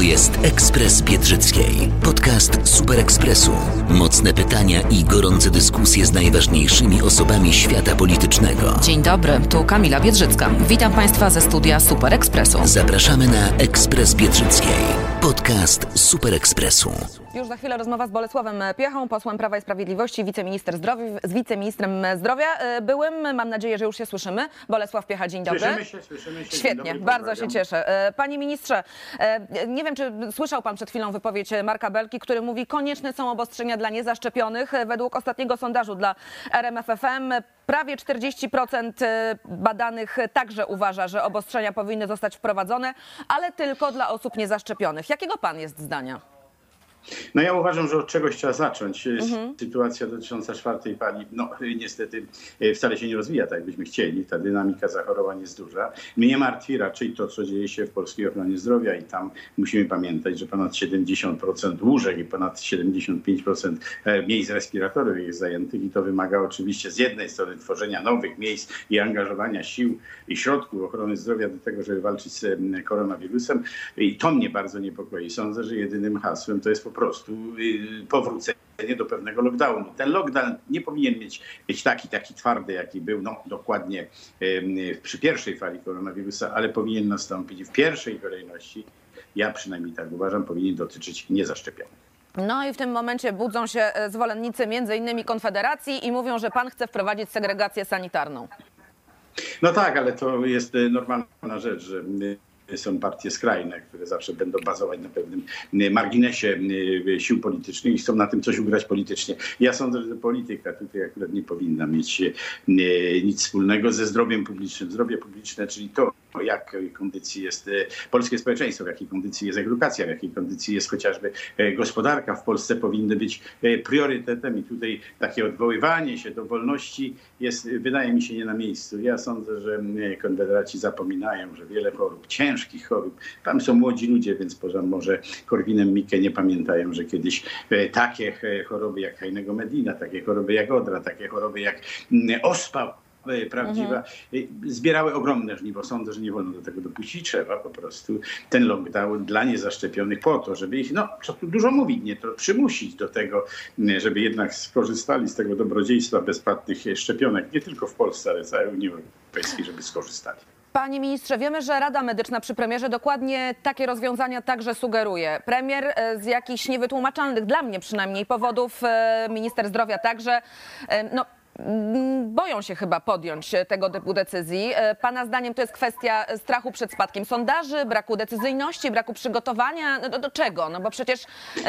To jest Ekspres Biedrzyckiej. Podcast Super Ekspresu. Mocne pytania i gorące dyskusje z najważniejszymi osobami świata politycznego. Dzień dobry, tu Kamila Biedrzycka. Witam Państwa ze studia Super Ekspresu. Zapraszamy na Ekspres Biedrzyckiej. Podcast Super Ekspresu. Już za chwilę rozmowa z Bolesławem Piechą, posłem Prawa i Sprawiedliwości, wiceminister zdrowia, z wiceministrem zdrowia e, byłym. Mam nadzieję, że już się słyszymy. Bolesław Piecha, dzień dobry. Słyszymy się, słyszymy się. Świetnie, dobry, bardzo się cieszę. E, Panie ministrze, e, nie wiem, czy słyszał pan przed chwilą wypowiedź Marka Belki, który mówi, konieczne są obostrzenia dla niezaszczepionych. Według ostatniego sondażu dla RMFFM prawie 40% badanych także uważa, że obostrzenia powinny zostać wprowadzone, ale tylko dla osób niezaszczepionych. Jakiego pan jest zdania? No ja uważam, że od czegoś trzeba zacząć. Mhm. Sytuacja dotycząca czwartej fali, no niestety e, wcale się nie rozwija tak, jakbyśmy chcieli. Ta dynamika zachorowań jest duża. Mnie martwi raczej to, co dzieje się w polskiej ochronie zdrowia i tam musimy pamiętać, że ponad 70% łóżek i ponad 75% e, miejsc respiratorych jest zajętych i to wymaga oczywiście z jednej strony tworzenia nowych miejsc i angażowania sił i środków ochrony zdrowia do tego, żeby walczyć z em, koronawirusem i to mnie bardzo niepokoi. Sądzę, że jedynym hasłem to jest po prostu y, powrócenie do pewnego lockdownu. Ten lockdown nie powinien mieć, być taki, taki twardy, jaki był no, dokładnie przy pierwszej fali koronawirusa, ale powinien nastąpić w pierwszej kolejności, ja przynajmniej tak uważam, powinien dotyczyć niezaszczepionych. No i w tym momencie budzą się e, zwolennicy między innymi Konfederacji i mówią, że pan chce wprowadzić segregację sanitarną. No tak, ale to jest e, normalna rzecz, że są partie skrajne, które zawsze będą bazować na pewnym e, marginesie e, sił politycznych i chcą na tym coś ugrać politycznie. Ja sądzę, że polityka tutaj akurat nie powinna mieć e, nic wspólnego ze zdrowiem publicznym. Zdrowie publiczne, czyli to, w jakiej kondycji jest e, polskie społeczeństwo, w jakiej kondycji jest edukacja, w jakiej kondycji jest chociażby e, gospodarka w Polsce powinny być e, priorytetem i tutaj takie odwoływanie się do wolności jest, wydaje mi się, nie na miejscu. Ja sądzę, że konfederaci zapominają, że wiele chorób, ciężkich chorób, tam są młodzi ludzie, więc poza może Korwinem Mikke nie pamiętają, że kiedyś takie choroby jak Hajnego Medina, takie choroby jak Odra, takie choroby jak mm, ospa, e, prawdziwa, e, zbierały ogromne żniwo. Sądzę, że nie wolno do tego dopuścić. Trzeba po prostu ten lockdown dla niezaszczepionych po to, żeby ich, no co tu dużo mówić, nie to przymusić do tego, m, żeby jednak skorzystali z tego dobrodziejstwa bezpłatnych szczepionek, nie tylko w Polsce, ale w całej Unii Europejskiej, żeby skorzystali. Panie ministrze, wiemy, że Rada Medyczna przy premierze dokładnie takie rozwiązania także sugeruje. Premier e, z jakichś niewytłumaczalnych, dla mnie przynajmniej, powodów, minister zdrowia także, no, boją się chyba podjąć tego typu decyzji. E, Pana zdaniem to jest kwestia strachu przed spadkiem sondaży, braku decyzyjności, braku przygotowania. No, do, czego? No bo przecież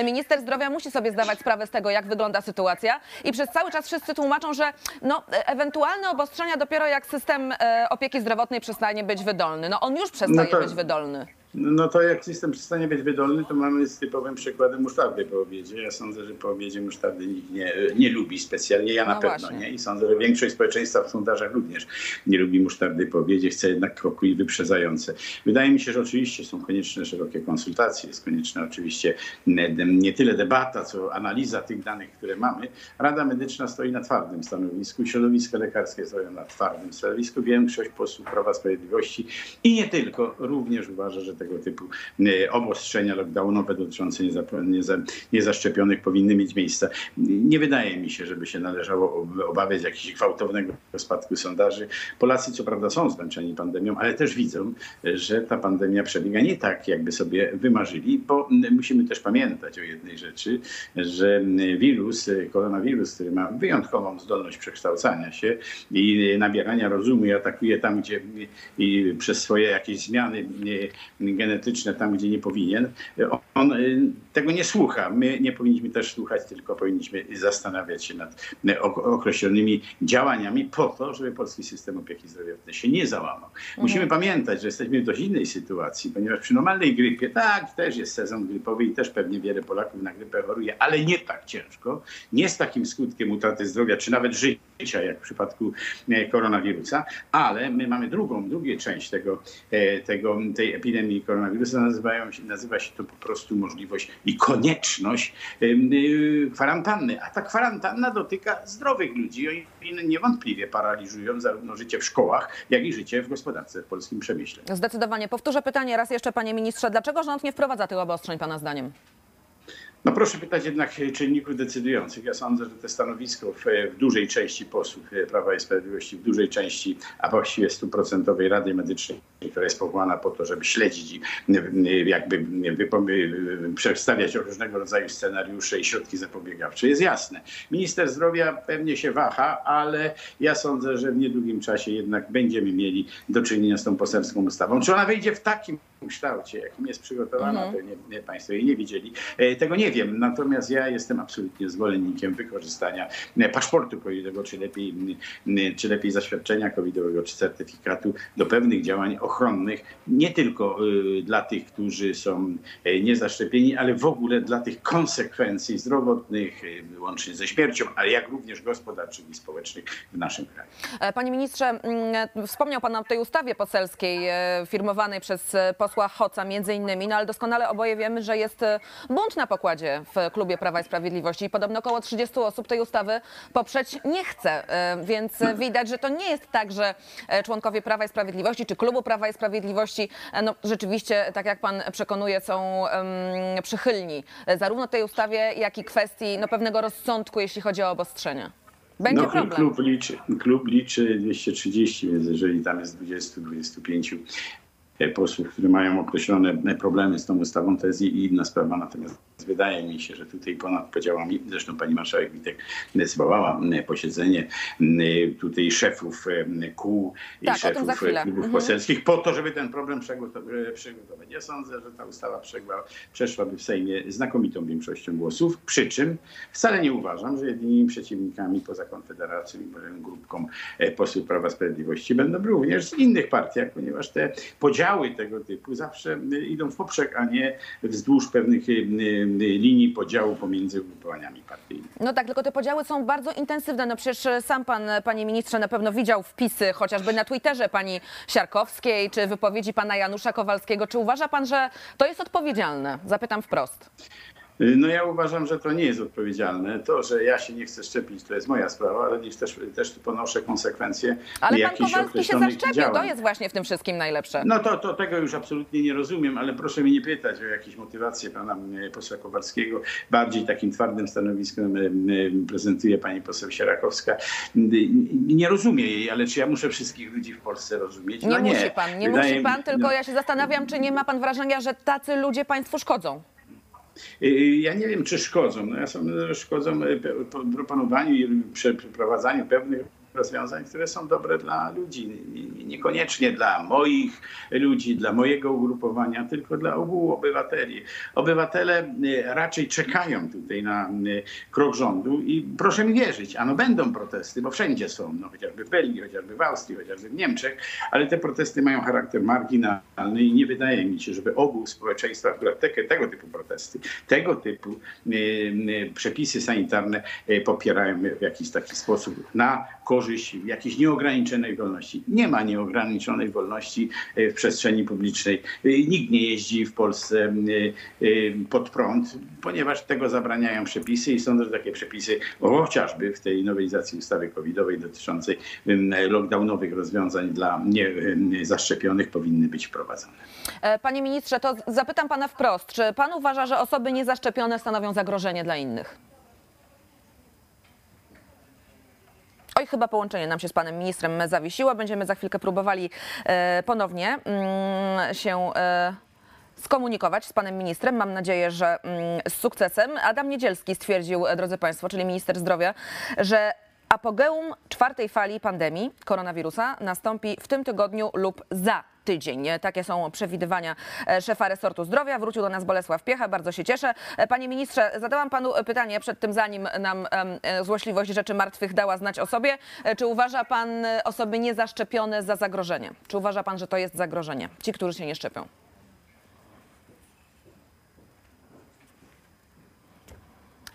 minister zdrowia musi sobie zdawać sprawę z tego, jak wygląda sytuacja i przez cały czas wszyscy tłumaczą, że no, e, ewentualne obostrzenia dopiero jak system e, opieki zdrowotnej przestanie być wydolny. No on już przestaje No to- być wydolny. No to jak system przestanie być wydolny, to mamy z typowym przykładem musztardy po obiedzie. Ja sądzę, że po obiedzie musztardy nikt nie, nie lubi specjalnie, ja na No pewno właśnie. nie. I sądzę, że większość społeczeństwa w sondażach również nie lubi musztardy po obiedzie, chce jednak kroki wyprzedzające. Wydaje mi się, że oczywiście są konieczne szerokie konsultacje, jest konieczna oczywiście nie, tyle debata, co analiza tych danych, które mamy. Rada Medyczna stoi na twardym stanowisku, środowiska lekarskie stoją na twardym stanowisku, większość posłów Prawa Sprawiedliwości i nie tylko, również uważa, że tego typu e, obostrzenia lockdownowe dotyczące niezaszczepionych powinny mieć miejsce. Nie wydaje mi się, żeby się należało ob- obawiać jakiegoś gwałtownego spadku sondaży. Polacy co prawda są zmęczeni pandemią, ale też widzą, że ta pandemia przebiega nie tak, jakby sobie wymarzyli, bo musimy też pamiętać o jednej rzeczy, że wirus, koronawirus, który ma wyjątkową zdolność przekształcania się i nabierania rozumu i atakuje tam, gdzie przez swoje jakieś zmiany genetyczne, tam, gdzie nie powinien, on e, tego nie słucha. My nie powinniśmy też słuchać, tylko powinniśmy zastanawiać się nad ok- określonymi działaniami po to, żeby polski system opieki zdrowotnej się nie załamał. Musimy pamiętać, że jesteśmy w dość innej sytuacji, ponieważ przy normalnej grypie, tak, też jest sezon grypowy i też pewnie wiele Polaków na grypę choruje, ale nie tak ciężko, nie z takim skutkiem utraty zdrowia, czy nawet życia, jak w przypadku e, koronawirusa, ale my mamy drugą, drugie część tego, e, tego, tej epidemii epidemii koronawirusa nazywają nazywa się to po prostu możliwość i konieczność y, kwarantanny. A ta kwarantanna dotyka zdrowych ludzi i niewątpliwie paraliżują zarówno życie w szkołach, jak i życie w gospodarce w polskim przemyśle. Zdecydowanie. Powtórzę pytanie raz jeszcze, panie ministrze. Dlaczego rząd nie wprowadza tych obostrzeń, pana zdaniem? No proszę pytać jednak czynników decydujących. Ja sądzę, że te stanowisko w, w dużej części posłów Prawa i Sprawiedliwości, w dużej części, a właściwie stuprocentowej Rady Medycznej, która jest powołana po to, żeby śledzić i jakby przedstawiać różnego rodzaju scenariusze i środki zapobiegawcze, jest jasne. Minister zdrowia pewnie się waha, ale ja sądzę, że w niedługim czasie jednak będziemy mieli do czynienia z tą poselską ustawą. Czy ona wejdzie w takim kształcie, jakim jest przygotowana, mm. to nie, Państwo jej nie widzieli. Tego nie wiem. Natomiast ja jestem absolutnie zwolennikiem wykorzystania paszportu covidowego, czy lepiej, czy lepiej zaświadczenia covidowego, czy certyfikatu do pewnych działań ochronnych, nie tylko dla tych, którzy są niezaszczepieni, ale w ogóle dla tych konsekwencji zdrowotnych, łącznie ze śmiercią, ale jak również gospodarczych i społecznych w naszym kraju. Panie ministrze, wspomniał Pan o tej ustawie poselskiej firmowanej przez posła Hoca między innymi, no ale doskonale oboje wiemy, że jest bunt na pokładzie w klubie Prawa i Sprawiedliwości i podobno około 30 osób tej ustawy poprzeć nie chce, więc widać, że to nie jest tak, że członkowie Prawa i Sprawiedliwości czy klubu Prawa i Sprawiedliwości no, rzeczywiście, tak jak pan przekonuje, są um, przychylni zarówno tej ustawie, jak i kwestii no, pewnego rozsądku, jeśli chodzi o obostrzenia. Będzie no, problem. Klub liczy, klub liczy 230, więc jeżeli tam jest 20-25 posłów, którzy mają określone problemy z tą ustawą, to jest inna sprawa. Natomiast wydaje mi się, że tutaj ponad podziałami, zresztą pani marszałek Witek zwołała posiedzenie tutaj szefów kół i Tak, szefów klubów Mhm. poselskich po to, żeby ten problem przygotować. przygotować. Ja sądzę, że ta ustawa przegła, przeszłaby w Sejmie znakomitą większością głosów, przy czym wcale nie uważam, że jedynymi przeciwnikami poza Konfederacją i grupką e, posłów Prawa Sprawiedliwości będą również z innych partiach, ponieważ te podziały tego typu zawsze idą w poprzek, a nie wzdłuż pewnych y, linii podziału pomiędzy ugrupowaniami partyjnymi. No tak, tylko te podziały są bardzo intensywne. No przecież sam pan, panie ministrze, na pewno widział wpisy chociażby na Twitterze pani Siarkowskiej, czy wypowiedzi pana Janusza Kowalskiego. Czy uważa pan, że to jest odpowiedzialne? Zapytam wprost. No ja uważam, że to nie jest odpowiedzialne. To, że ja się nie chcę szczepić, to jest moja sprawa, ale też, też ponoszę konsekwencje Ale pan jakichś Kowalski się zaszczepił. działań. To jest właśnie w tym wszystkim najlepsze. No to, to tego już absolutnie nie rozumiem, ale proszę mnie nie pytać o jakieś motywacje pana posła Kowalskiego. Bardziej takim twardym stanowiskiem prezentuje pani poseł Sierakowska. Nie rozumiem jej, ale czy ja muszę wszystkich ludzi w Polsce rozumieć? Nie, No nie. musi pan, nie Wydaje musi mi- pan, tylko no. ja się zastanawiam, czy nie ma pan wrażenia, że tacy ludzie państwu szkodzą. Y, Ja nie wiem, czy szkodzą. No ja sądzę, że szkodzą y, po- proponowaniu i prze- przeprowadzaniu pewnych rozwiązań, które są dobre dla ludzi. Nie- nie- Niekoniecznie dla moich ludzi, dla mojego ugrupowania, tylko dla ogółu obywateli. Obywatele y, raczej czekają tutaj na y, krok rządu i proszę mi wierzyć, ano będą protesty, bo wszędzie są, no, chociażby w Belgii, chociażby w Austrii, chociażby w Niemczech, ale te protesty mają charakter marginalny i nie wydaje mi się, żeby ogół społeczeństwa, akurat te, tego typu protesty, tego typu y, przepisy sanitarne popierają w jakiś taki sposób na korzyść jakiejś nieograniczonej wolności. Nie ma nieograniczonej wolności y, w przestrzeni publicznej. Y, Nikt nie jeździ w Polsce y, pod prąd, ponieważ tego zabraniają przepisy i sądzę, że takie przepisy chociażby w tej nowelizacji ustawy covidowej dotyczącej lockdownowych rozwiązań dla niezaszczepionych powinny być wprowadzone. E, Panie ministrze, to zapytam pana wprost. Czy pan uważa, że osoby niezaszczepione stanowią zagrożenie dla innych? Oj, chyba połączenie nam się z panem ministrem zawiesiło. Będziemy za chwilkę próbowali e, ponownie mm, się e, skomunikować z panem ministrem. Mam nadzieję, że mm, z sukcesem. Adam Niedzielski stwierdził, e, drodzy państwo, czyli minister zdrowia, że apogeum czwartej fali pandemii koronawirusa nastąpi w tym tygodniu lub za tydzień. Takie są przewidywania e, szefa resortu zdrowia. Wrócił do nas Bolesław Piecha, bardzo się cieszę. E, Panie ministrze, zadałam panu pytanie przed tym, zanim nam e, złośliwość rzeczy martwych dała znać o sobie. E, Czy uważa pan e, osoby niezaszczepione za zagrożenie? Czy uważa pan, że to jest zagrożenie? Ci, którzy się nie szczepią.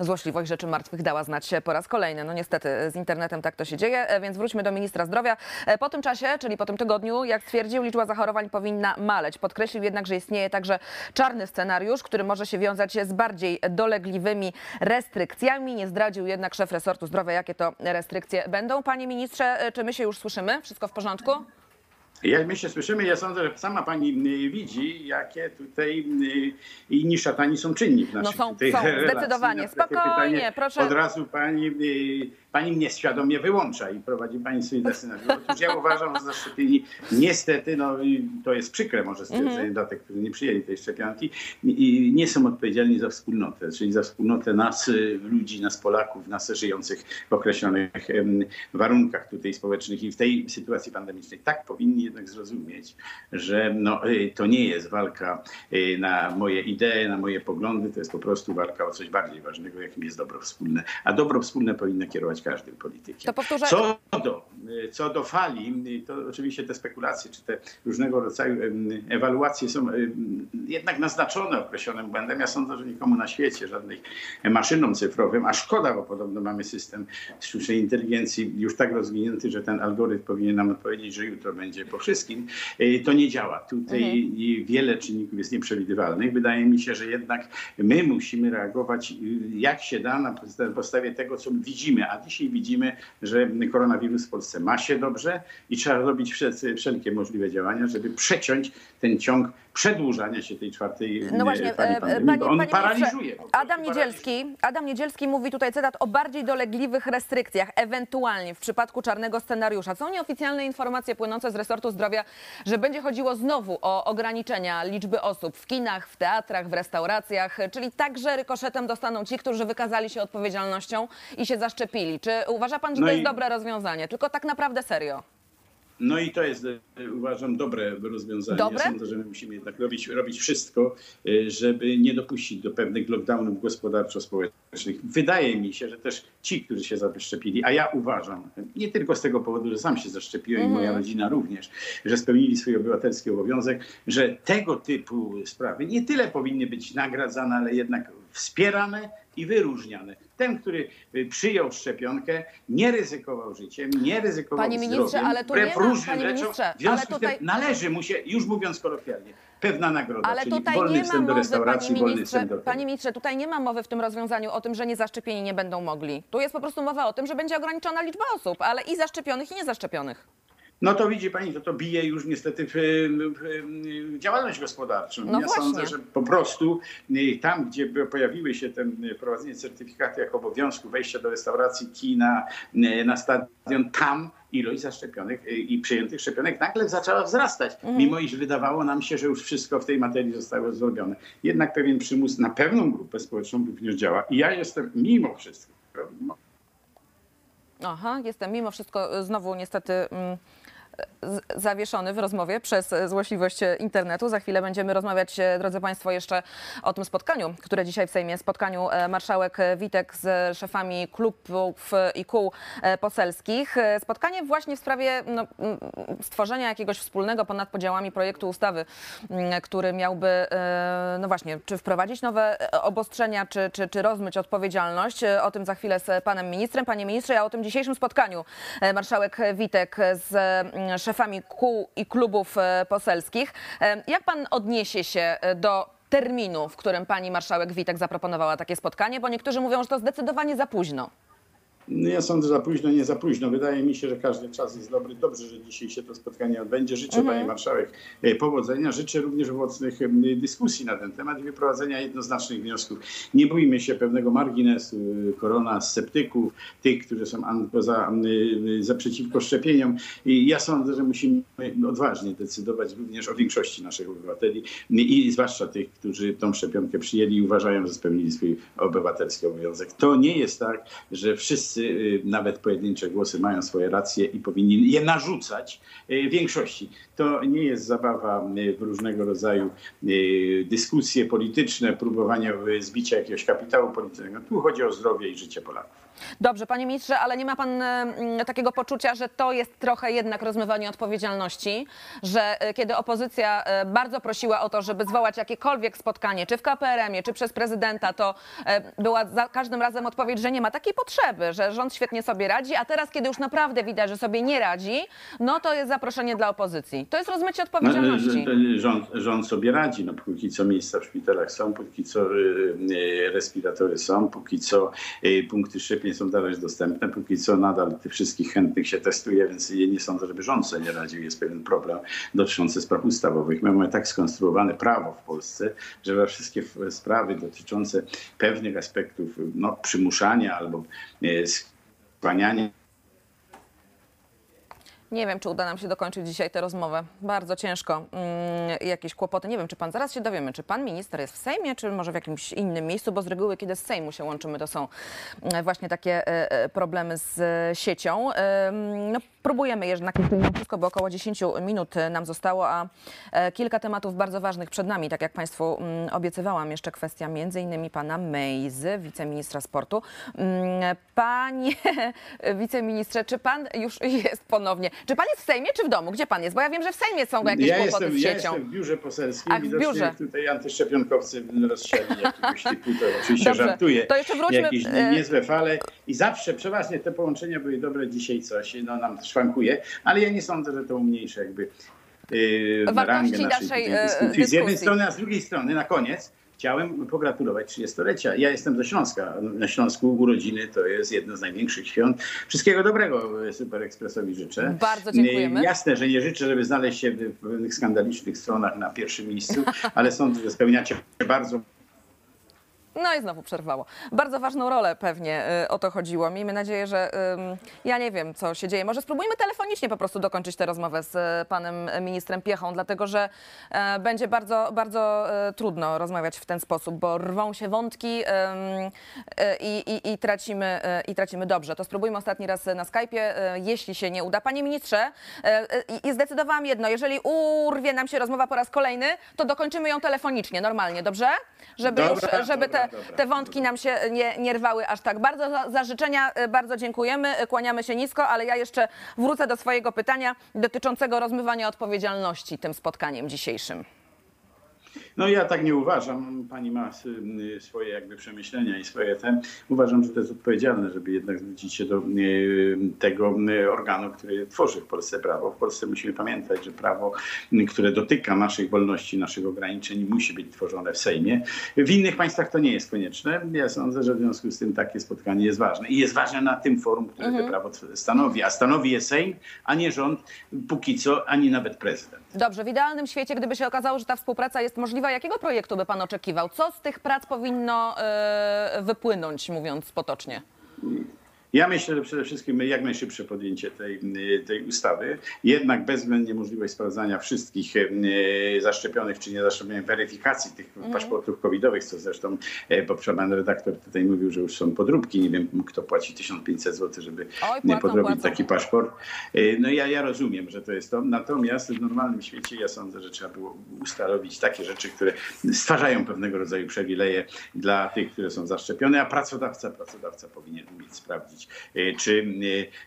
Złośliwość rzeczy martwych dała znać się po raz kolejny. No niestety z internetem tak to się dzieje, e, więc wróćmy do ministra zdrowia. E, Po tym czasie, czyli po tym tygodniu, jak stwierdził, liczba zachorowań powinna maleć. Podkreślił jednak, że istnieje także czarny scenariusz, który może się wiązać z bardziej dolegliwymi restrykcjami. Nie zdradził jednak szef resortu zdrowia, jakie to restrykcje będą. Panie ministrze, e, czy my się już słyszymy? Wszystko w porządku? Jak my się słyszymy, ja sądzę, że sama pani y, widzi, jakie tutaj y, inni szatani są czynni w naszych są- tutaj są, relacji. zdecydowanie. Spokojnie, proszę. Od razu pani, y, pani mnie świadomie wyłącza i prowadzi pani swój scenariusz. Otóż ja uważam, że zaszczepieni niestety, no to jest przykre może stwierdzenie Mhm. dla tych, którzy nie przyjęli tej szczepionki, i nie są odpowiedzialni za wspólnotę, czyli za wspólnotę nas, ludzi, nas Polaków, nas żyjących w określonych warunkach tutaj społecznych i w tej sytuacji pandemicznej. Tak powinni jednak zrozumieć, że no, y, to nie jest walka y, na moje idee, na moje poglądy, to jest po prostu walka o coś bardziej ważnego, jakim jest dobro wspólne. A dobro wspólne powinno kierować każdym politykiem. Co do, co do fali, to oczywiście te spekulacje, czy te różnego rodzaju ewaluacje są jednak naznaczone określonym błędem. Ja sądzę, że nikomu na świecie, żadnej maszynom cyfrowym, a szkoda, bo podobno mamy system sztucznej inteligencji już tak rozwinięty, że ten algorytm powinien nam odpowiedzieć, że jutro będzie po wszystkim. To nie działa. Tutaj i wiele czynników jest nieprzewidywalnych. Wydaje mi się, że jednak my musimy reagować y, jak się da na podsta- podstawie tego, co widzimy. A dzisiaj widzimy, że koronawirus w Polsce ma się dobrze i trzeba robić wszelkie, możliwe działania, żeby przeciąć ten ciąg przedłużania się tej czwartej No właśnie, fali e, pandemii, panie, bo on panie paraliżuje. Adam Niedzielski, Adam Niedzielski mówi tutaj cytat o bardziej dolegliwych restrykcjach, ewentualnie w przypadku czarnego scenariusza. Są nieoficjalne informacje płynące z resortu zdrowia, że będzie chodziło znowu o ograniczenia liczby osób w kinach, w teatrach, w restauracjach, czyli także rykoszetem dostaną ci, którzy wykazali się odpowiedzialnością i się zaszczepili. Czy uważa pan, że No to i- jest dobre rozwiązanie? Tylko tak naprawdę serio. No i to jest, e, uważam, dobre rozwiązanie. Dobre? Ja sądzę, że my musimy jednak robić, robić wszystko, e, żeby nie dopuścić do pewnych lockdownów gospodarczo-społecznych. Wydaje mi się, że też ci, którzy się zaszczepili, a ja uważam, nie tylko z tego powodu, że sam się zaszczepiłem i moja rodzina również, że spełnili swój obywatelski obowiązek, że tego typu sprawy nie tyle powinny być nagradzane, ale jednak wspierane i wyróżniane. Ten, który y, przyjął szczepionkę, nie ryzykował życiem, nie ryzykował Panie ministrze, zdrowiem, ale tu nie ma- panie rzeczom. ministrze, W związku ale z tym tutaj- należy mu się, już mówiąc kolokwialnie, pewna nagroda, Ale czyli tutaj wolny nie ma wstęp do mowy, restauracji, panie wolny wstęp do panie ministrze, tutaj nie ma mowy w tym rozwiązaniu o tym, że niezaszczepieni nie będą mogli. Tu jest po prostu mowa o tym, że będzie ograniczona liczba osób, ale i zaszczepionych, i niezaszczepionych. No to widzi pani, to to bije już niestety w, w, działalność gospodarczą. No ja właśnie. sądzę, że po prostu y, tam, gdzie pojawiły się te y, prowadzenie certyfikaty jako obowiązku wejścia do restauracji, kina, y, na stadion, tam ilość zaszczepionych i przyjętych szczepionek nagle zaczęła wzrastać, Mhm. mimo iż wydawało nam się, że już wszystko w tej materii zostało zrobione. Jednak pewien przymus na pewną grupę społeczną również działa. I ja jestem mimo wszystko, Aha, jestem mimo wszystko znowu niestety mm, zawieszony w rozmowie przez złośliwość internetu. Za chwilę będziemy rozmawiać, e, drodzy Państwo, jeszcze o tym spotkaniu, które dzisiaj w Sejmie, spotkaniu e, marszałek Witek z szefami klubów i kół e, poselskich. Spotkanie właśnie w sprawie no, stworzenia jakiegoś wspólnego ponad podziałami projektu ustawy, który miałby, no właśnie, czy wprowadzić nowe obostrzenia, czy, czy, czy rozmyć odpowiedzialność. O tym za chwilę z panem ministrem. Panie ministrze, a o tym dzisiejszym spotkaniu marszałek Witek z szefami kół i klubów e, poselskich. E, Jak pan odniesie się e, do terminu, w którym pani marszałek Witek zaproponowała takie spotkanie? Bo niektórzy mówią, że to zdecydowanie za późno. No ja sądzę, że za późno, nie za późno. Wydaje mi się, że każdy czas jest dobry. Dobrze, że dzisiaj się to spotkanie odbędzie. Życzę Mhm. Pani Marszałek e, powodzenia. Życzę również owocnych dyskusji na ten temat i wyprowadzenia jednoznacznych wniosków. Nie bójmy się pewnego marginesu, e, korona sceptyków, tych, którzy są poza, e, za przeciwko szczepieniom. I ja sądzę, że musimy odważnie decydować również o większości naszych obywateli i zwłaszcza tych, którzy tą szczepionkę przyjęli i uważają, że spełnili swój obywatelski obowiązek. To nie jest tak, że wszyscy, y, nawet pojedyncze głosy mają swoje racje i powinni je narzucać y, większości. To nie jest zabawa y, w różnego rodzaju dyskusje polityczne, próbowanie zbicia jakiegoś kapitału politycznego. Tu chodzi o zdrowie i życie Polaków. Dobrze, panie ministrze, ale nie ma pan mm, takiego poczucia, że to jest trochę jednak rozmywanie odpowiedzialności, że e, kiedy opozycja e, bardzo prosiła o to, żeby zwołać jakiekolwiek spotkanie, czy w KPRM-ie, czy przez prezydenta, to e, była za każdym razem odpowiedź, że nie ma takiej potrzeby, że rząd świetnie sobie radzi, a teraz, kiedy już naprawdę widać, że sobie nie radzi, no to jest zaproszenie dla opozycji. To jest rozmycie No, odpowiedzialności. że- rząd, rząd sobie radzi. No, póki co miejsca w szpitalach są, póki co y, y, respiratory są, póki co y, punkty szczepień są dalej dostępne, póki co nadal tych wszystkich chętnych się testuje, więc nie sądzę, żeby rząd sobie nie radził. Jest pewien problem dotyczący spraw ustawowych. My mamy tak skonstruowane prawo w Polsce, że we wszystkie sprawy dotyczące pewnych aspektów no, przymuszania albo y, skłaniania Nie wiem, czy uda nam się dokończyć dzisiaj tę rozmowę. Bardzo ciężko. Mm, jakieś kłopoty. Nie wiem, czy pan, zaraz się dowiemy, czy pan minister jest w Sejmie, czy może w jakimś innym miejscu, bo z reguły, kiedy z Sejmu się łączymy, to są e, właśnie takie e, e, problemy z e, siecią. No, próbujemy jednak mimo wszystko, bo około 10 minut nam zostało, a kilka tematów bardzo ważnych przed nami. Tak jak państwu mm, obiecywałam, jeszcze kwestia między innymi pana Mejzy, wiceministra sportu. Mm, Panie wiceministrze, czy pan już jest ponownie? Czy pan jest w Sejmie, czy w domu? Gdzie pan jest? Bo ja wiem, że w Sejmie są jakieś ja kłopoty jestem, z ja siecią. jestem w biurze poselskim. Ach, w biurze. Tutaj antyszczepionkowcy rozsiali jakiegoś typu. To oczywiście Dobrze, żartuję. to jeszcze wróćmy, Jakieś e, niezłe fale. I zawsze, przeważnie te połączenia były dobre. Dzisiaj coś no, nam szwankuje. Ale ja nie sądzę, że to umniejszy jakby yy, Wartości naszej naszej, tutaj e, dyskusji. Z jednej dyskusji. strony, a z drugiej strony na koniec chciałem pogratulować 30-lecia. Ja jestem ze Śląska. Na Śląsku urodziny to jest jedno z największych świąt. Wszystkiego dobrego e, Super Ekspresowi życzę. Bardzo dziękujemy. E, Jasne, że nie życzę, żeby znaleźć się w pewnych skandalicznych stronach na pierwszym miejscu, ale sądzę, że spełniacie bardzo No i znowu przerwało. Bardzo ważną rolę pewnie y, o to chodziło. Miejmy nadzieję, że ja nie wiem, co się dzieje. Może spróbujmy telefonicznie po prostu dokończyć tę rozmowę z e, panem ministrem Piechą, dlatego że e, będzie bardzo, bardzo e, trudno rozmawiać w ten sposób, bo rwą się wątki e, i, tracimy, e, i tracimy dobrze. To spróbujmy ostatni raz na Skype'ie, e, jeśli się nie uda. Panie ministrze, e, e, i zdecydowałam jedno, jeżeli urwie nam się rozmowa po raz kolejny, to dokończymy ją telefonicznie, normalnie, dobrze? Żeby, Dobra, już, żeby te, dobra, te wątki nam się nie, nie rwały aż tak. Bardzo za, za życzenia, y, bardzo dziękujemy, y, kłaniamy się nisko, ale ja jeszcze wrócę do swojego pytania dotyczącego rozmywania odpowiedzialności tym spotkaniem dzisiejszym. No ja tak nie uważam. Pani ma y, swoje jakby przemyślenia i swoje te. Uważam, że to jest odpowiedzialne, żeby jednak zwrócić się do y, tego y, organu, który tworzy w Polsce prawo. W Polsce musimy pamiętać, że prawo, y, które dotyka naszych wolności, naszych ograniczeń, musi być tworzone w Sejmie. W innych państwach to nie jest konieczne. Ja sądzę, że w związku z tym takie spotkanie jest ważne. I jest ważne na tym forum, które to prawo stanowi. A stanowi je Sejm, a nie rząd, póki co, ani nawet prezydent. Dobrze, w idealnym świecie, gdyby się okazało, że ta współpraca jest możliwa, jakiego projektu by pan oczekiwał? Co z tych prac powinno y, wypłynąć, mówiąc potocznie? Ja myślę, że przede wszystkim jak najszybsze podjęcie tej, tej ustawy. Jednak bezwzględnie możliwość sprawdzania wszystkich e, zaszczepionych czy niezaszczepionych, weryfikacji tych paszportów covidowych, co zresztą e, bo pan redaktor tutaj mówił, że już są podróbki. Nie wiem, kto płaci 1500 zł, żeby Oj, nie płacą, podrobić płacą. taki paszport. E, No ja, ja rozumiem, że to jest to. Natomiast w normalnym świecie ja sądzę, że trzeba było ustanowić takie rzeczy, które stwarzają pewnego rodzaju przywileje dla tych, które są zaszczepione, a pracodawca, pracodawca powinien umieć sprawdzić, e, czy,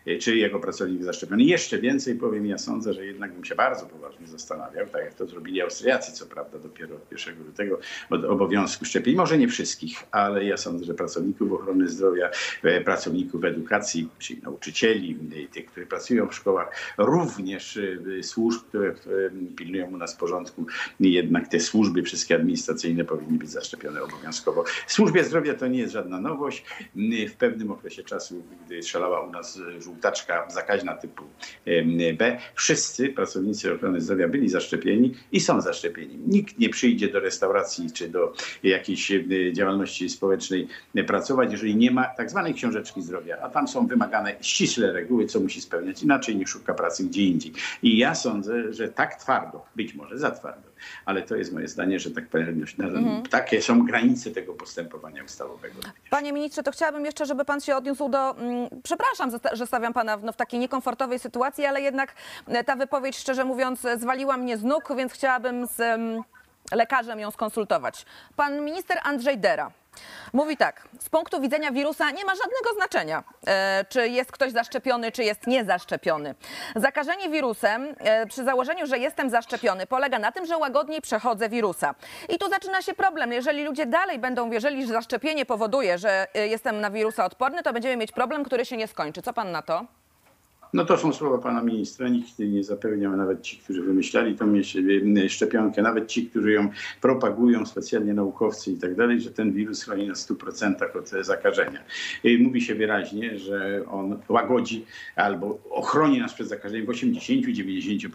e, czy jego pracownik zaszczepiony. Jeszcze więcej powiem, ja sądzę, że jednak bym się bardzo poważnie zastanawiał, tak jak to zrobili Austriacy, co prawda dopiero od 1 lutego od obowiązku szczepień. Może nie wszystkich, ale ja sądzę, że pracowników ochrony zdrowia, e, pracowników edukacji, czyli nauczycieli, tych, którzy pracują w szkołach, również służb, które pilnują u nas porządku, jednak te służby wszystkie administracyjne powinny być zaszczepione obowiązkowo. W służbie zdrowia to nie jest żadna nowość. W pewnym okresie czasu, gdy szalała u nas żółtaczka zakaźna typu em, B, wszyscy pracownicy ochrony zdrowia byli zaszczepieni i są zaszczepieni. Nikt nie przyjdzie do restauracji czy do jakiejś e, działalności społecznej e, pracować, jeżeli nie ma tak zwanej książeczki zdrowia, a tam są wymagane ściśle reguły, co musi spełniać, inaczej nie szuka pracy gdzie indziej. I ja sądzę, że tak twardo, być może za twardo, ale to jest moje zdanie, że tak powiem, takie są granice tego postępowania ustawowego. Panie ministrze, to chciałabym jeszcze, żeby pan się odniósł do. Mm, przepraszam, że sta- że stawiam pana w, no, w takiej niekomfortowej sytuacji, ale jednak e, ta wypowiedź, szczerze mówiąc, zwaliła mnie z nóg, więc chciałabym z em, lekarzem ją skonsultować. Pan minister Andrzej Dera Mówi tak, z punktu widzenia wirusa nie ma żadnego znaczenia, e, czy jest ktoś zaszczepiony, czy jest niezaszczepiony. Zakażenie wirusem e, przy założeniu, że jestem zaszczepiony, polega na tym, że łagodniej przechodzę wirusa. I tu zaczyna się problem. Jeżeli ludzie dalej będą wierzyli, że zaszczepienie powoduje, że e, jestem na wirusa odporny, to będziemy mieć problem, który się nie skończy. Co pan na to? No to są słowa pana ministra. Nikt nie zapewniał, nawet ci, którzy wymyślali tą e, szczepionkę, nawet ci, którzy ją propagują, specjalnie naukowcy i tak dalej, że ten wirus chroni na 100% od zakażenia. Mówi się wyraźnie, że on łagodzi albo ochroni nas przed zakażeniem w 80-90%.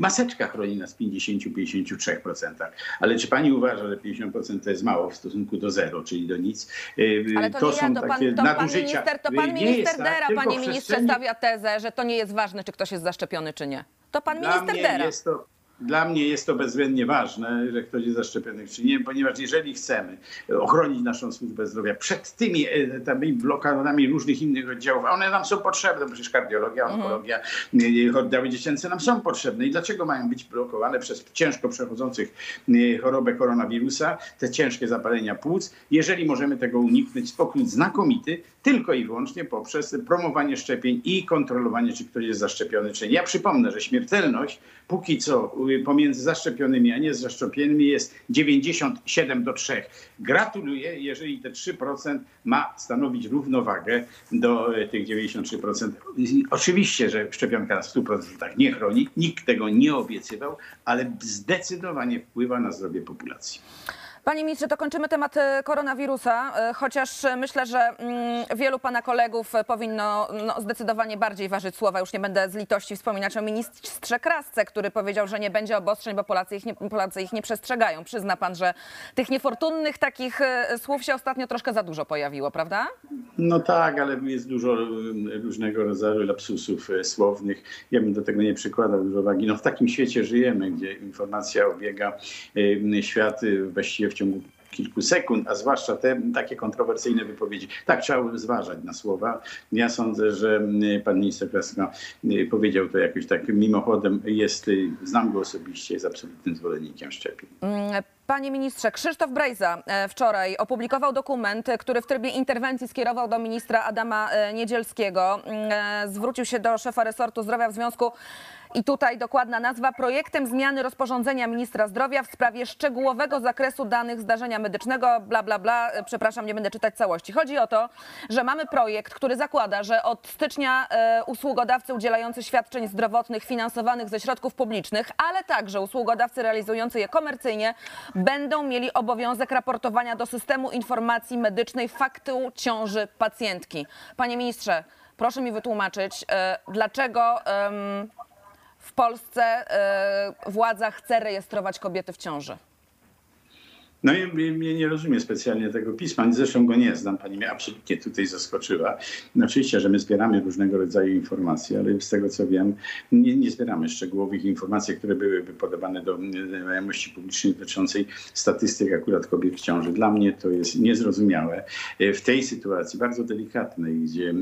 Maseczka chroni nas w 50-53%. Ale czy pani uważa, że 50% to jest mało w stosunku do zero, czyli do nic? Ale to, to nie są ja, to takie pan, to pan nadużycia. minister, to pan minister tak, Dera, tylko panie ministrze, stawia tezę, że to nie jest ważne, czy ktoś jest zaszczepiony, czy nie. To pan Dla minister Dera. dla mnie jest to bezwzględnie ważne, że ktoś jest zaszczepiony czy nie, ponieważ jeżeli chcemy ochronić naszą służbę zdrowia przed tymi e, blokadami różnych innych oddziałów, a one nam są potrzebne, przecież kardiologia, onkologia, e, oddziały dziecięce nam są potrzebne. I dlaczego mają być blokowane przez ciężko przechodzących chorobę koronawirusa, te ciężkie zapalenia płuc, jeżeli możemy tego uniknąć w sposób znakomity, tylko i wyłącznie poprzez promowanie szczepień i kontrolowanie, czy ktoś jest zaszczepiony, czy nie. Ja przypomnę, że śmiertelność póki co y, pomiędzy zaszczepionymi a niezaszczepionymi jest 97 do 3. Gratuluję, jeżeli te 3% ma stanowić równowagę do y, tych 93%. I Oczywiście, że szczepionka na 100% nie chroni, nikt tego nie obiecywał, ale zdecydowanie wpływa na zdrowie populacji. Panie ministrze, to kończymy temat e, koronawirusa, e, chociaż e, myślę, że mm, wielu pana kolegów powinno no, zdecydowanie bardziej ważyć słowa. Już nie będę z litości wspominać o ministrze Krasce, który powiedział, że nie będzie obostrzeń, bo Polacy ich nie, Polacy ich nie przestrzegają. Przyzna pan, że tych niefortunnych takich słów się ostatnio troszkę za dużo pojawiło, prawda? No tak, ale jest dużo różnego rodzaju lapsusów słownych. Ja bym do tego nie przykładał dużo wagi. No w takim świecie żyjemy, gdzie informacja obiega świat właściwie w ciągu kilku sekund, a zwłaszcza te takie kontrowersyjne wypowiedzi. Tak, trzeba zważać na słowa. Ja sądzę, że y, pan minister Kraska y, powiedział to jakoś tak mimochodem. Jest, y, znam go osobiście, jest absolutnym zwolennikiem szczepień. Mm, Panie ministrze, Krzysztof Brejza e, wczoraj opublikował dokument, e, który w trybie interwencji skierował do ministra Adama e, Niedzielskiego. Mm, Zwrócił się do szefa resortu zdrowia w związku i tutaj dokładna nazwa projektem zmiany rozporządzenia ministra zdrowia w sprawie szczegółowego zakresu danych zdarzenia medycznego, bla, bla, bla. E, Przepraszam, nie będę czytać całości. Chodzi o to, że mamy projekt, który zakłada, że od stycznia e, usługodawcy udzielający świadczeń zdrowotnych finansowanych ze środków publicznych, ale także usługodawcy realizujący je komercyjnie będą mieli obowiązek raportowania do systemu informacji medycznej faktu ciąży pacjentki. Panie ministrze, proszę mi wytłumaczyć, e, dlaczego w Polsce e, władza chce rejestrować kobiety w ciąży? No i mnie nie rozumiem specjalnie tego pisma, zresztą go nie znam, pani mnie absolutnie tutaj zaskoczyła. No oczywiście, że my zbieramy różnego rodzaju informacje, ale z tego co wiem, nie, nie zbieramy szczegółowych informacji, które byłyby podawane do e, wiadomości publicznej dotyczącej statystyk akurat kobiet w ciąży. Dla mnie to jest niezrozumiałe. E, W tej sytuacji bardzo delikatnej, gdzie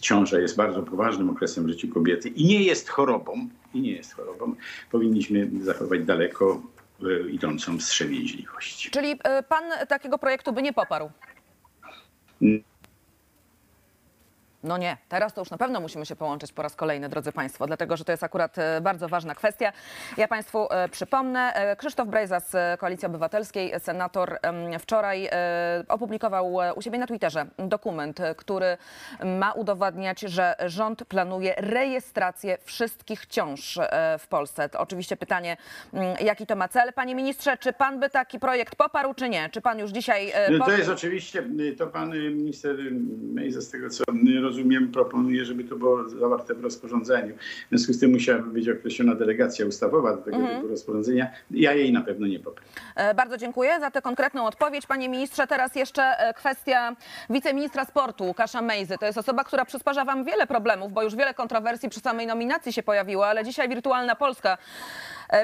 ciąża jest bardzo poważnym okresem w życiu kobiety i nie jest chorobą, i nie jest chorobą, powinniśmy zachować daleko e, idącą wstrzemięźliwość. Czyli e, pan takiego projektu by nie poparł? No nie, teraz to już na pewno musimy się połączyć po raz kolejny, drodzy Państwo, dlatego że to jest akurat e, bardzo ważna kwestia. Ja Państwu e, przypomnę, e, Krzysztof Brejza z Koalicji Obywatelskiej, senator, wczoraj opublikował u siebie na Twitterze dokument, który ma udowadniać, że rząd planuje rejestrację wszystkich ciąż w Polsce. To oczywiście pytanie, jaki to ma cel. Panie ministrze, czy pan by taki projekt poparł, czy nie? Czy pan już dzisiaj... No to jest oczywiście, to pan minister Mejza, z tego co rozumiem, proponuje, żeby to było zawarte w rozporządzeniu. W związku z tym musiałaby być określona delegacja ustawowa do tego Mhm. typu rozporządzenia. Ja jej na pewno nie poprę. E, Bardzo dziękuję za tę konkretną odpowiedź. Panie ministrze, teraz jeszcze e, kwestia wiceministra sportu Łukasza Mejzy. To jest osoba, która przysparza wam wiele problemów, bo już wiele kontrowersji przy samej nominacji się pojawiło, ale dzisiaj Wirtualna Polska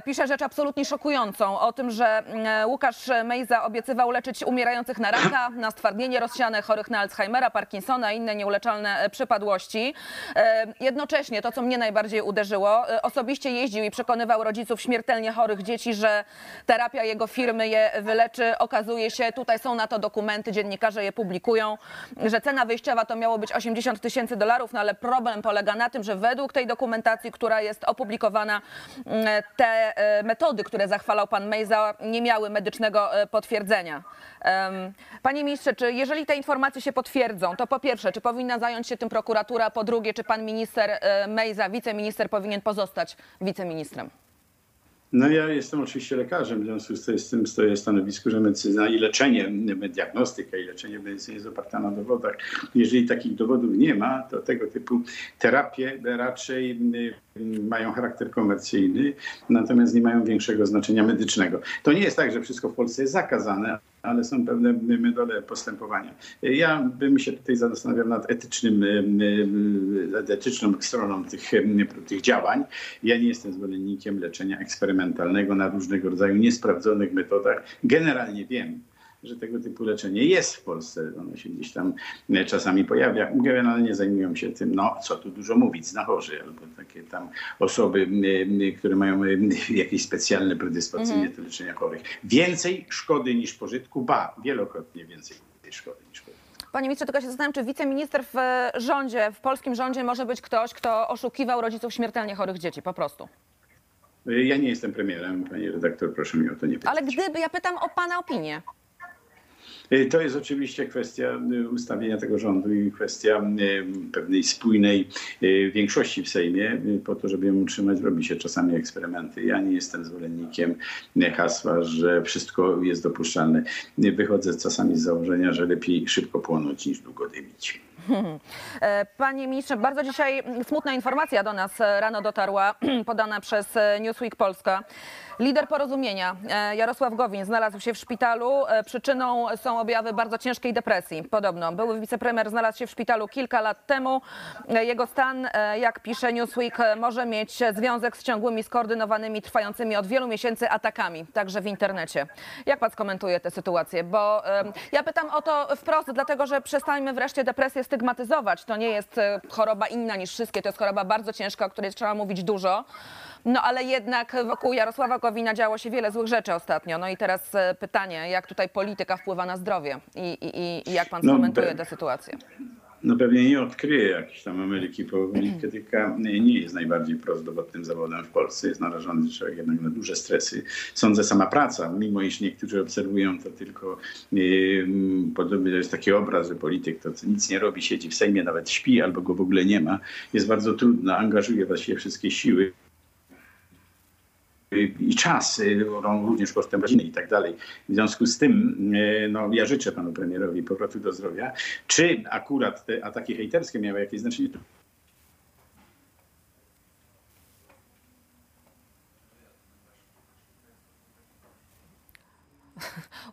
pisze rzecz absolutnie szokującą o tym, że mm, Łukasz Mejza obiecywał leczyć umierających na raka, na stwardnienie rozsiane, chorych na Alzheimera, Parkinsona i inne nieuleczalne e, przypadłości. E, Jednocześnie to, co mnie najbardziej uderzyło, e, osobiście jeździł i przekonywał rodziców śmiertelnie chorych dzieci, że terapia jego firmy je wyleczy. Okazuje się, tutaj są na to dokumenty, dziennikarze je publikują, że cena wyjściowa to miało być 80 tysięcy dolarów, no ale problem polega na tym, że według tej dokumentacji, która jest opublikowana, mm, e, metody, które zachwalał pan Mejza, nie miały medycznego e, potwierdzenia. Panie ministrze, czy jeżeli te informacje się potwierdzą, to po pierwsze, czy powinna zająć się tym prokuratura, po drugie, czy pan minister e, Mejza, wiceminister, powinien pozostać wiceministrem? No ja jestem oczywiście lekarzem, w związku z tym stoję w stanowisku, że medycyna i leczenie, diagnostyka i leczenie medycyny jest oparta na dowodach. Jeżeli takich dowodów nie ma, to tego typu terapie raczej y, mają charakter komercyjny, natomiast nie mają większego znaczenia medycznego. To nie jest tak, że wszystko w Polsce jest zakazane, ale są pewne metody postępowania. Ja bym się tutaj zastanawiał nad etycznym, etyczną stroną tych, tych działań. Ja nie jestem zwolennikiem leczenia eksperymentalnego na różnego rodzaju niesprawdzonych metodach. Generalnie wiem, że tego typu leczenie jest w Polsce. Ono się gdzieś tam czasami pojawia. Generalnie zajmują się tym, no co tu dużo mówić, znachorzy albo takie tam osoby, które mają jakieś specjalne predyspozycje do leczenia chorych. Więcej szkody niż pożytku, ba, wielokrotnie więcej szkody niż pożytku. Panie ministrze, tylko się zastanawiam, czy wiceminister w e, rządzie, w polskim rządzie może być ktoś, kto oszukiwał rodziców śmiertelnie chorych dzieci, po prostu. Ja nie jestem premierem, pani redaktor, proszę mi o to nie pytać. Ale gdyby, ja pytam o pana opinię. Y, To jest oczywiście kwestia y, ustawienia tego rządu i kwestia y, pewnej spójnej większości w Sejmie. Po to, żeby ją utrzymać, robi się czasami eksperymenty. Ja nie jestem zwolennikiem hasła, że wszystko jest dopuszczalne. Wychodzę czasami z założenia, że lepiej szybko płonąć niż długo dymić. E, Panie ministrze, bardzo dzisiaj smutna informacja do nas e, rano dotarła, podana przez e, Newsweek Polska. Lider porozumienia e, Jarosław Gowin znalazł się w szpitalu. E, Przyczyną są objawy bardzo ciężkiej depresji. Podobno były wicepremier znalazł się w szpitalu kilka lat temu. E, Jego stan, jak pisze Newsweek, może mieć związek z ciągłymi, skoordynowanymi, trwającymi od wielu miesięcy atakami, także w internecie. Jak pan skomentuje tę sytuację? Bo ja pytam o to wprost, dlatego że przestańmy wreszcie depresję stygmatyzować. To nie jest choroba inna niż wszystkie, to jest choroba bardzo ciężka, o której trzeba mówić dużo. No ale jednak wokół Jarosława Gowina działo się wiele złych rzeczy ostatnio. No i teraz e, pytanie, jak tutaj polityka wpływa na zdrowie i, i, i- jak pan No, skomentuje be- tę sytuację? No pewnie nie odkryje jakiejś tam Ameryki Polityka nie jest najbardziej prozdrowotnym zawodem w Polsce. Jest narażony człowiek jednak na duże stresy. Sądzę, sama praca, mimo iż niektórzy obserwują to tylko, yy, podobnie to jest taki obraz, że polityk to nic nie robi, siedzi w Sejmie, nawet śpi albo go w ogóle nie ma, jest bardzo trudna, angażuje właściwie wszystkie siły i czas, y, również kosztem rodziny i tak dalej. W związku z tym y, no, ja życzę panu premierowi powrotu do zdrowia. Czy akurat te ataki hejterskie miały jakieś znaczenie?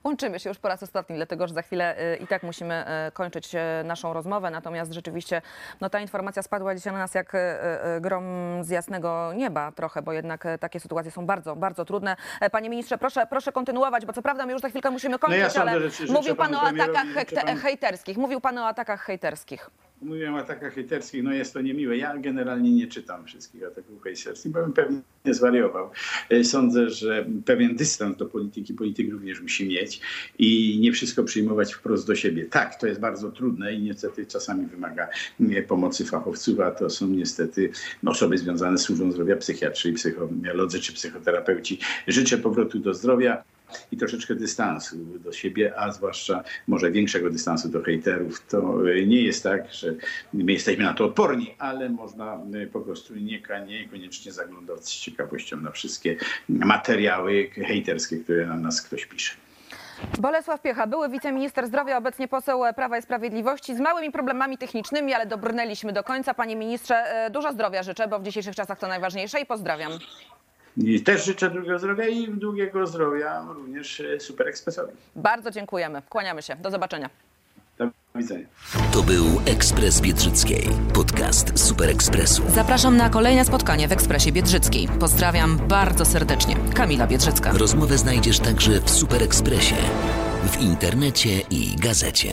Łączymy się już po raz ostatni, dlatego że za chwilę y, i tak musimy y, kończyć y, naszą rozmowę. Natomiast rzeczywiście no, ta informacja spadła dzisiaj na nas jak grom z jasnego nieba trochę, bo jednak takie sytuacje są bardzo, bardzo trudne. E, Panie ministrze, proszę, proszę kontynuować, bo co prawda my już za chwilkę musimy kończyć, ja sądzę, ale mówił pan o atakach hejterskich. Mówił pan o atakach hejterskich. Mówiłem o atakach hejterskich, no jest to niemiłe. Ja generalnie nie czytam wszystkich ataków hejterskich, bo bym pewnie zwariował. E, Sądzę, że pewien dystans do polityki polityk również musi mieć i nie wszystko przyjmować wprost do siebie. Tak, to jest bardzo trudne i niestety czasami wymaga e, pomocy fachowców, a to są niestety osoby związane z służbą zdrowia, psychiatrzy, psycholodzy czy psychoterapeuci. Życzę powrotu do zdrowia i troszeczkę dystansu do siebie, a zwłaszcza może większego dystansu do hejterów. To y, nie jest tak, że my jesteśmy na to odporni, ale można y, po prostu nie, niekoniecznie zaglądać z ciekawością na wszystkie materiały hejterskie, które na nas ktoś pisze. Bolesław Piecha, były wiceminister zdrowia, obecnie poseł Prawa i Sprawiedliwości, z małymi problemami technicznymi, ale dobrnęliśmy do końca. Panie ministrze, e, dużo zdrowia życzę, bo w dzisiejszych czasach to najważniejsze i pozdrawiam. I też życzę długiego zdrowia i długiego zdrowia również y, Super Expressowi. Bardzo dziękujemy. Kłaniamy się. Do zobaczenia. Do widzenia. To był Ekspres Biedrzyckiej, podcast Super Ekspresu. Zapraszam na kolejne spotkanie w Ekspresie Biedrzyckiej. Pozdrawiam bardzo serdecznie. Kamila Biedrzycka. Rozmowę znajdziesz także w Super Ekspresie, w internecie i gazecie.